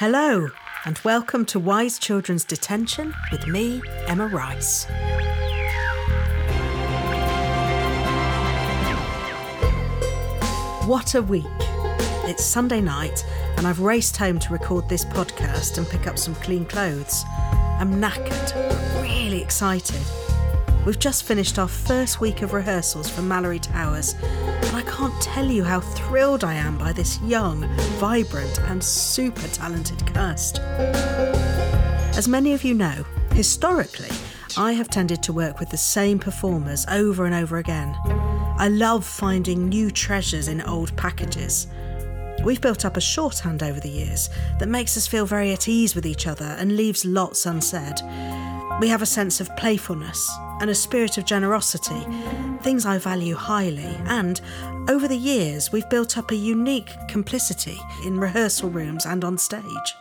Hello, and welcome to Wise Children's Detention with me, Emma Rice. What a week! It's Sunday night, and I've raced home to record this podcast and pick up some clean clothes. I'm knackered, but really excited. We've just finished our first week of rehearsals for Malory Towers, and I can't tell you how thrilled I am by this young, vibrant, and super talented cast. As many of you know, historically, I have tended to work with the same performers over and over again. I love finding new treasures in old packages. We've built up a shorthand over the years that makes us feel very at ease with each other and leaves lots unsaid. We have a sense of playfulness and a spirit of generosity, things I value highly, and over the years we've built up a unique complicity in rehearsal rooms and on stage.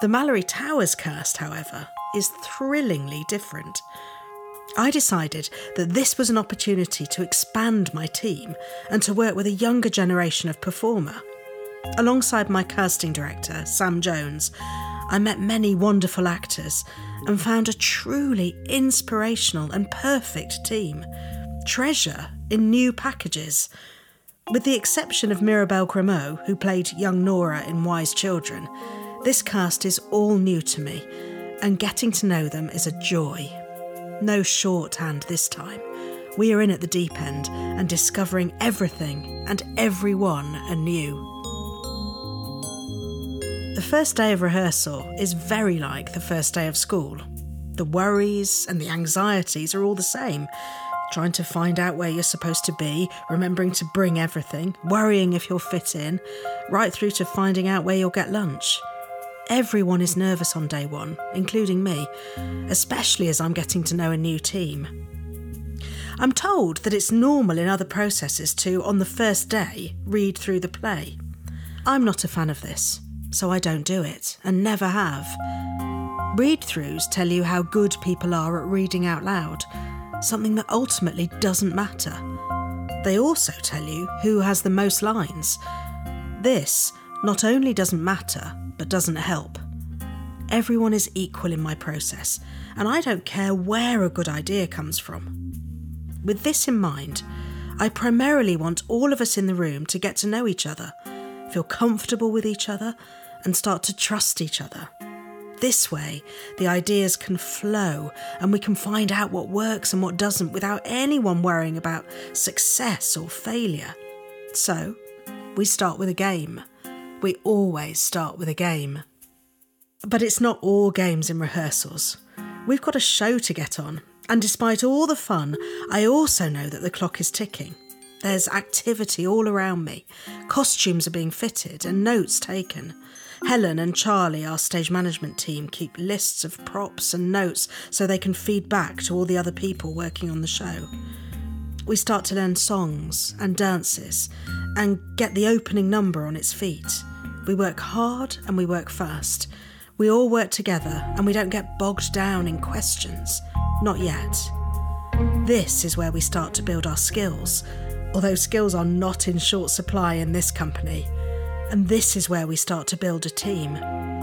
The Malory Towers cast, however, is thrillingly different. I decided that this was an opportunity to expand my team and to work with a younger generation of performer. Alongside my casting director, Sam Jones, I met many wonderful actors and found a truly inspirational and perfect team. Treasure in new packages. With the exception of Mirabelle Gremaud, who played young Nora in Wise Children, this cast is all new to me, and getting to know them is a joy. No shorthand this time. We are in at the deep end and discovering everything and everyone anew. The first day of rehearsal is very like the first day of school. The worries and the anxieties are all the same. Trying to find out where you're supposed to be, remembering to bring everything, worrying if you'll fit in, right through to finding out where you'll get lunch. Everyone is nervous on day one, including me, especially as I'm getting to know a new team. I'm told that it's normal in other processes to, on the first day, read through the play. I'm not a fan of this so I don't do it, and never have. Read throughs tell you how good people are at reading out loud, something that ultimately doesn't matter. They also tell you who has the most lines. This not only doesn't matter, but doesn't help. Everyone is equal in my process, and I don't care where a good idea comes from. With this in mind, I primarily want all of us in the room to get to know each other, feel comfortable with each other, and start to trust each other. This way, the ideas can flow and we can find out what works and what doesn't without anyone worrying about success or failure. So, we start with a game. We always start with a game. But it's not all games in rehearsals. We've got a show to get on, and despite all the fun, I also know that the clock is ticking. There's activity all around me. Costumes are being fitted and notes taken. Helen and Charlie, our stage management team, keep lists of props and notes so they can feed back to all the other people working on the show. We start to learn songs and dances and get the opening number on its feet. We work hard and we work fast. We all work together and we don't get bogged down in questions. Not yet. This is where we start to build our skills, although skills are not in short supply in this company. And this is where we start to build a team.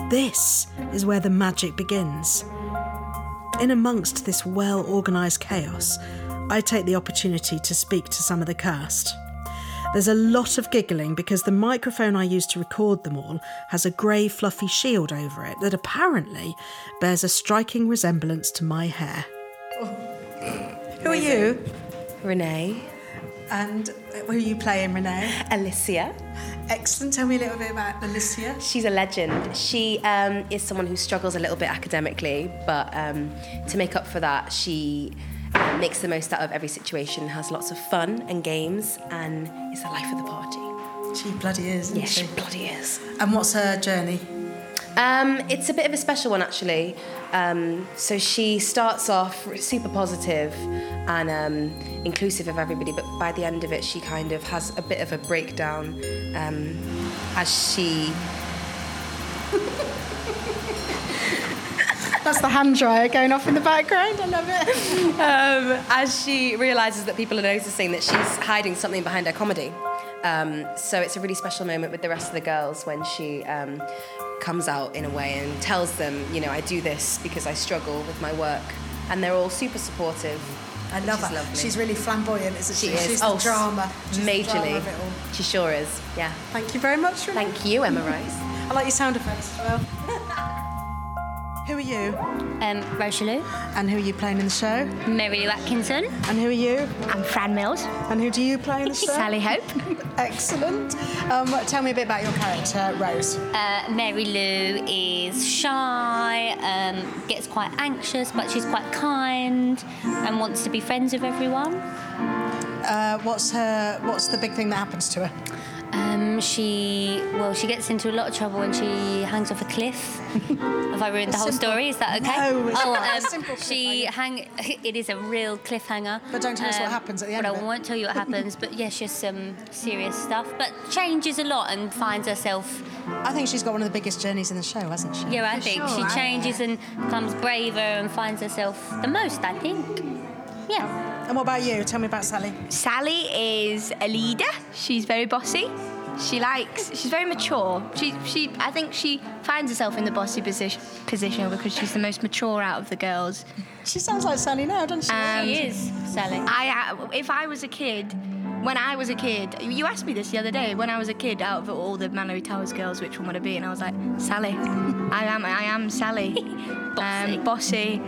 This is where the magic begins. In amongst this well organised chaos, I take the opportunity to speak to some of the cast. There's a lot of giggling because the microphone I use to record them all has a grey fluffy shield over it that apparently bears a striking resemblance to my hair. Who are you? Renee. And who are you playing, Renee? Alicia. Excellent. Tell me a little bit about Alicia. She's a legend. She um, is someone who struggles a little bit academically, but um, to make up for that, she uh, makes the most out of every situation, has lots of fun and games, and is the life of the party. She bloody is. Yes, she? she bloody is. And what's her journey? Um, it's a bit of a special one, actually. Um, so she starts off super positive and um, inclusive of everybody, but by the end of it, she kind of has a bit of a breakdown um, as she. That's the hand dryer going off in the background. I love it. Um, as she realizes that people are noticing that she's hiding something behind her comedy. Um, so it's a really special moment with the rest of the girls when she comes out in a way and tells them, you know, I do this because I struggle with my work. And they're all super supportive. I love her. lovely. She's really flamboyant, isn't she? She is. She's oh, the drama. She's the majorly. drama it all. She sure is. Yeah. Thank you very much. Thank you, Emma Rice. I like your sound effects as well. Who are you? Um, Rose Shalloo, And who are you playing in the show? Mary Lou Atkinson, And who are you? I'm Fran Mills, And who do you play in the show? Sally Hope. Excellent. Um, tell me a bit about your character, Rose. Uh, Mary Lou is shy, um, gets quite anxious, but she's quite kind and wants to be friends with everyone. Uh, what's her? What's the big thing that happens to her? Um, she, well, she gets into a lot of trouble when she hangs off a cliff. Have I ruined the whole Simple. story? Is that okay? No, it's oh, a um, simple she hang. It is a real cliffhanger. But don't tell us what happens at the end But of I it. won't tell you what happens. But yeah, she has some serious stuff. But changes a lot and finds herself I think she's got one of the biggest journeys in the show, hasn't she? Yeah, I think sure, she changes and becomes braver and finds herself the most. I think. Yeah. And what about you? Tell me about Sally. Sally is a leader. She's very bossy. She likes. She's very mature. She. She. I think she finds herself in the bossy position position because she's the most mature out of the girls. She sounds like Sally now, doesn't she? Um, she is Sally. I. uh, If I was a kid. When I was a kid, you asked me this the other day. When I was a kid, out of all the Malory Towers girls, which one would I be? And I was like, Sally. I am. I am Sally. Bossy. Um, bossy.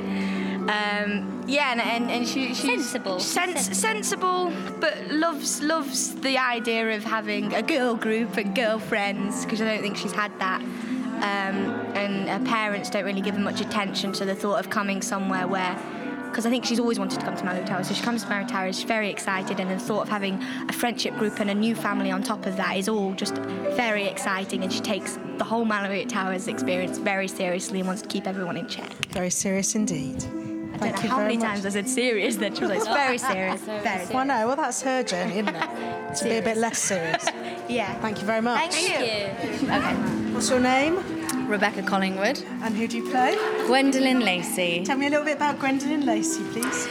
Um, yeah, and, and, and she, she's Sensible. Sens- sensible, but loves loves the idea of having a girl group and girlfriends because I don't think she's had that. Um, and her parents don't really give her much attention to the thought of coming somewhere where. Because I think she's always wanted to come to Mallow Towers. so she comes to Mallow Towers, she's very excited, and the thought of having a friendship group and a new family on top of that is all just very exciting. And she takes the whole Mallow Towers experience very seriously and wants to keep everyone in check. Very serious indeed. I Thank don't know you how very many much. times I said serious then. She was like, it's very serious. very Well, no, well, that's her journey, isn't it? to be a bit less serious. Yeah. Thank you very much. Thank you. Okay. What's your name? Rebecca Collingwood. And who do you play? Gwendoline Lacey. Tell me a little bit about Gwendoline Lacey, please.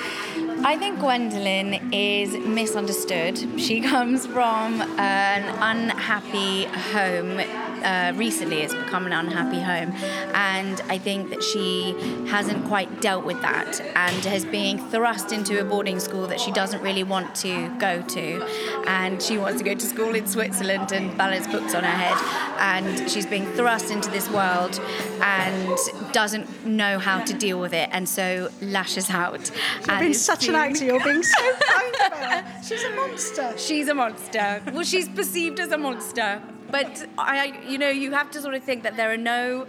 I think Gwendoline is misunderstood. She comes from an unhappy home. Uh, recently, it's become an unhappy home, and I think that she hasn't quite dealt with that, and has being thrust into a boarding school that she doesn't really want to go to, and she wants to go to school in Switzerland and balance books on her head, and she's being thrust into this world and doesn't know how to deal with it, and so lashes out. You've been is such an actor, you're being so kind about her. She's a monster. She's a monster. Well, she's perceived as a monster. But I, you know, you have to sort of think that there are no.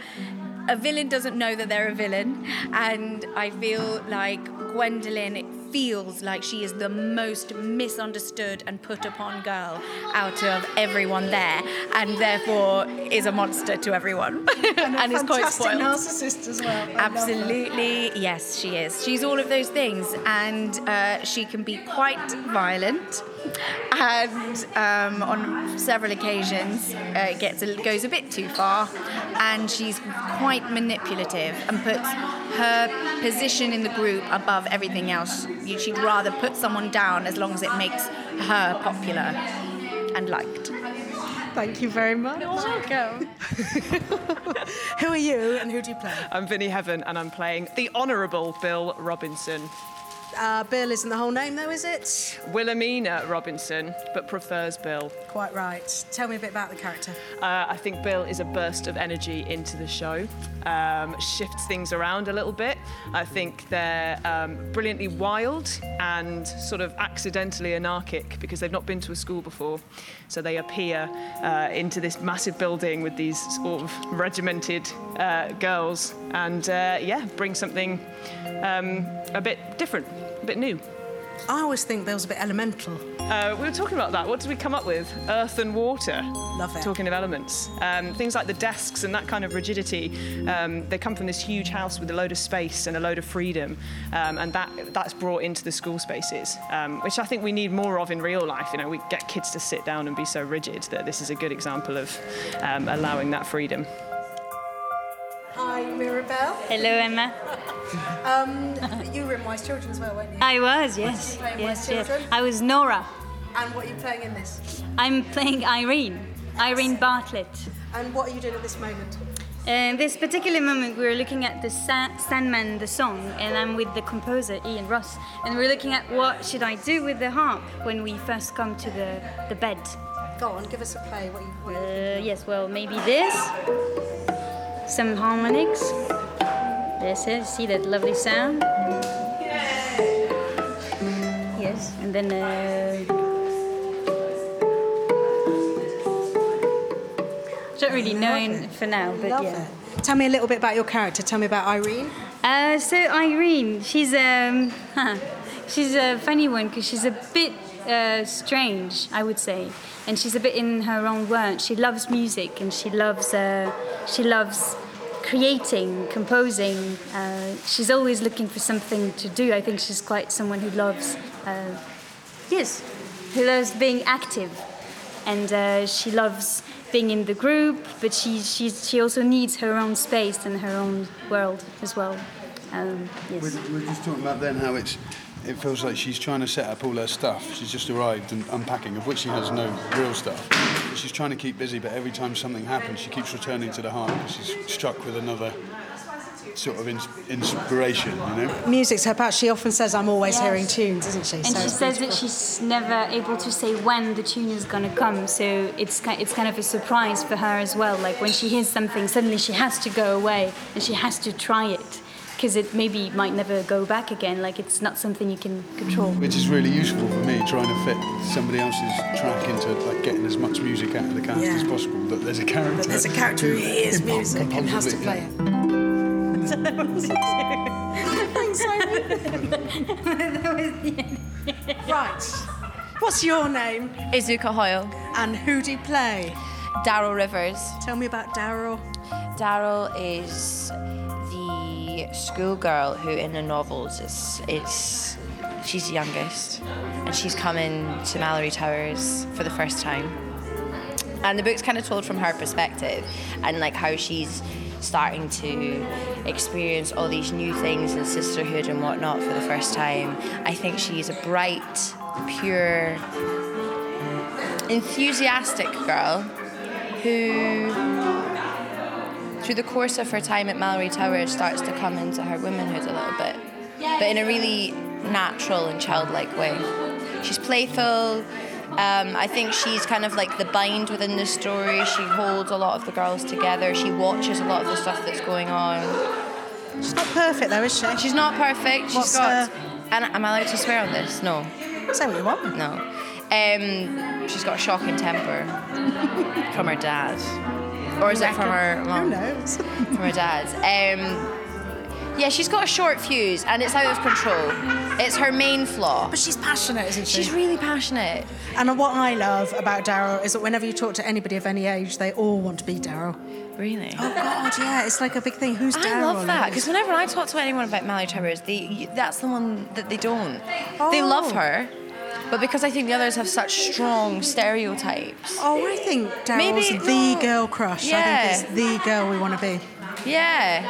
A villain doesn't know that they're a villain, and I feel like Gwendoline feels like she is the most misunderstood and put upon girl out of everyone there, and therefore is a monster to everyone, and, is quite spoiled. narcissist as well. I. Absolutely, yes, she is. She's all of those things, and uh, she can be quite violent. And um, on several occasions, uh, it gets a, goes a bit too far, and she's quite manipulative and puts her position in the group above everything else. She'd rather put someone down as long as it makes her popular and liked. Thank you very much. You're welcome. who are you and who do you play? I'm Vinnie Heaven and I'm playing the Honourable Bill Robinson. Uh, Bill isn't the whole name, though, is it? Wilhelmina Robinson, but prefers Bill. Quite right. Tell me a bit about the character. Uh, I think Bill is a burst of energy into the show, um, shifts things around a little bit. I think they're um, brilliantly wild and sort of accidentally anarchic because they've not been to a school before. So they appear uh, into this massive building with these sort of regimented uh, girls and, uh, yeah, bring something um, a bit different, a bit new. I always think Bill's a bit elemental. Uh, we were talking about that. What did we come up with? Earth and water. Love it. Talking of elements. Um, things like the desks and that kind of rigidity, um, they come from this huge house with a load of space and a load of freedom. Um, and that that's brought into the school spaces, um, which I think we need more of in real life. You know, we get kids to sit down and be so rigid that this is a good example of um, allowing that freedom. Hi, Mirabelle. Hello, Emma. Um, you were in Wise Children as well, weren't you? I was, yes. playing Yes, yes. I was Nora. And what are you playing in this? I'm playing Irene, Irene Bartlett. And what are you doing at this moment? In this particular moment, we're looking at the Sa- Sandman, the song, and I'm with the composer Ian Ross, and we're looking at what should I do with the harp when we first come to the, the bed. Go on, give us a play. What you, what Uh, yes, well, maybe this, some harmonics. Is, see that lovely sound? Yes, yes. and then. Uh, don't really know in, for now, but love yeah. it. Tell me a little bit about your character. Tell me about Irene. Uh, so Irene, she's um, she's a funny one because she's a bit uh, strange, I would say, and she's a bit in her own world. She loves music and she loves uh, she loves creating, composing. Uh, she's always looking for something to do. I think she's quite someone who loves, uh, yes, who loves being active, and uh, she loves being in the group. But she she she also needs her own space and her own world as well. Um, yes. We're, we're just talking about then how it's. It feels like she's trying to set up all her stuff. She's just arrived and unpacking, of which she has no real stuff. But she's trying to keep busy, but every time something happens, she keeps returning to the heart because she's struck with another sort of ins- inspiration, you know? Music's her part. She often says, "I'm always Yes. hearing tunes," isn't she? And So she it's says that she's never able to say when the tune is going to come, so it's ki- it's kind of a surprise for her as well. Like when she hears something, suddenly she has to go away and she has to try it because it maybe might never go back again. Like it's not something you can control. Which is really useful for me, trying to fit somebody else's track into like getting as much music out of the cast Yeah. as possible. That there's a character. But there's a character who hears music and has to play yeah. it. Thanks, Simon. right. What's your name? Izuka Hoyle, And who do you play? Darrell Rivers. Tell me about Darrell. Darrell is the schoolgirl who in the novels is is she's the youngest and she's coming to Malory Towers for the first time. And the book's kind of told from her perspective and like how she's starting to experience all these new things and sisterhood and whatnot for the first time. I think she's a bright, pure, enthusiastic girl who through the course of her time at Malory Towers starts to come into her womanhood a little bit, but in a really natural and childlike way. She's playful. Um, I think she's kind of like the bind within the story. She holds a lot of the girls together. She watches a lot of the stuff that's going on. She's not perfect though, is she? She's not perfect. She's What's got. her- And am I allowed to swear on this? No. Say what you want. No. Um, she's got a shocking temper from her dad. Or is it from her mum? Who knows? From her dad. Um, yeah, she's got a short fuse and it's out of control. It's her main flaw. But she's passionate, isn't she? She's really passionate. And what I love about Darrell is that whenever you talk to anybody of any age, they all want to be Darrell. Really? Oh God, yeah, it's like a big thing. Who's Darrell? I love that because whenever I talk to anyone about Malory Towers, they, that's the one that they don't. They Oh. love her, but because I think the others have such strong stereotypes. Oh, I think Darrell's Maybe- the girl crush. I Yeah. think it's the girl we want to be. Yeah.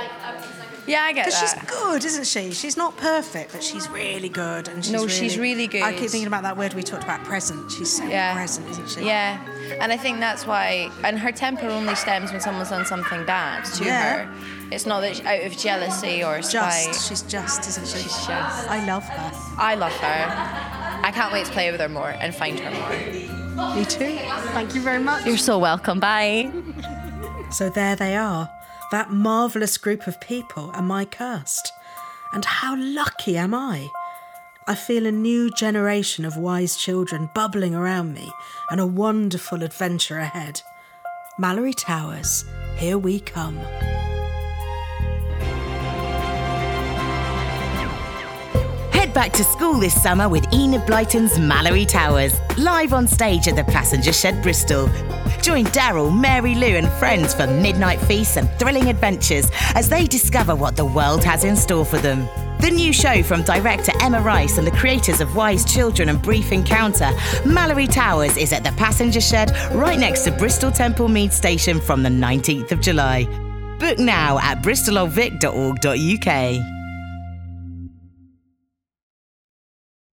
Yeah, I get Because she's that. good, isn't she? She's not perfect, but she's really good. And she's No, really, she's really good. I keep thinking about that word we talked about, present. She's so Yeah. present, isn't she? Yeah, and I think that's why. And her temper only stems when someone's done something bad to Yeah. her. It's not that she- out of jealousy or spite. Just, she's just, isn't she? She's just. I love her. I love her. I can't wait to play with her more and find her more. Me too. Thank you very much. You're so welcome. Bye. So there they are, that marvellous group of people and my cast. And how lucky am I? I feel a new generation of wise children bubbling around me and a wonderful adventure ahead. Malory Towers, here we come. Back to school this summer with Enid Blyton's Malory Towers, live on stage at the Passenger Shed Bristol. Join Darrell, Mary Lou, and friends for midnight feasts and thrilling adventures as they discover what the world has in store for them. The new show from director Emma Rice and the creators of Wise Children and Brief Encounter, Malory Towers, is at the Passenger Shed right next to Bristol Temple Meads Station from the 19th of July. Book now at bristololdvic.org.uk.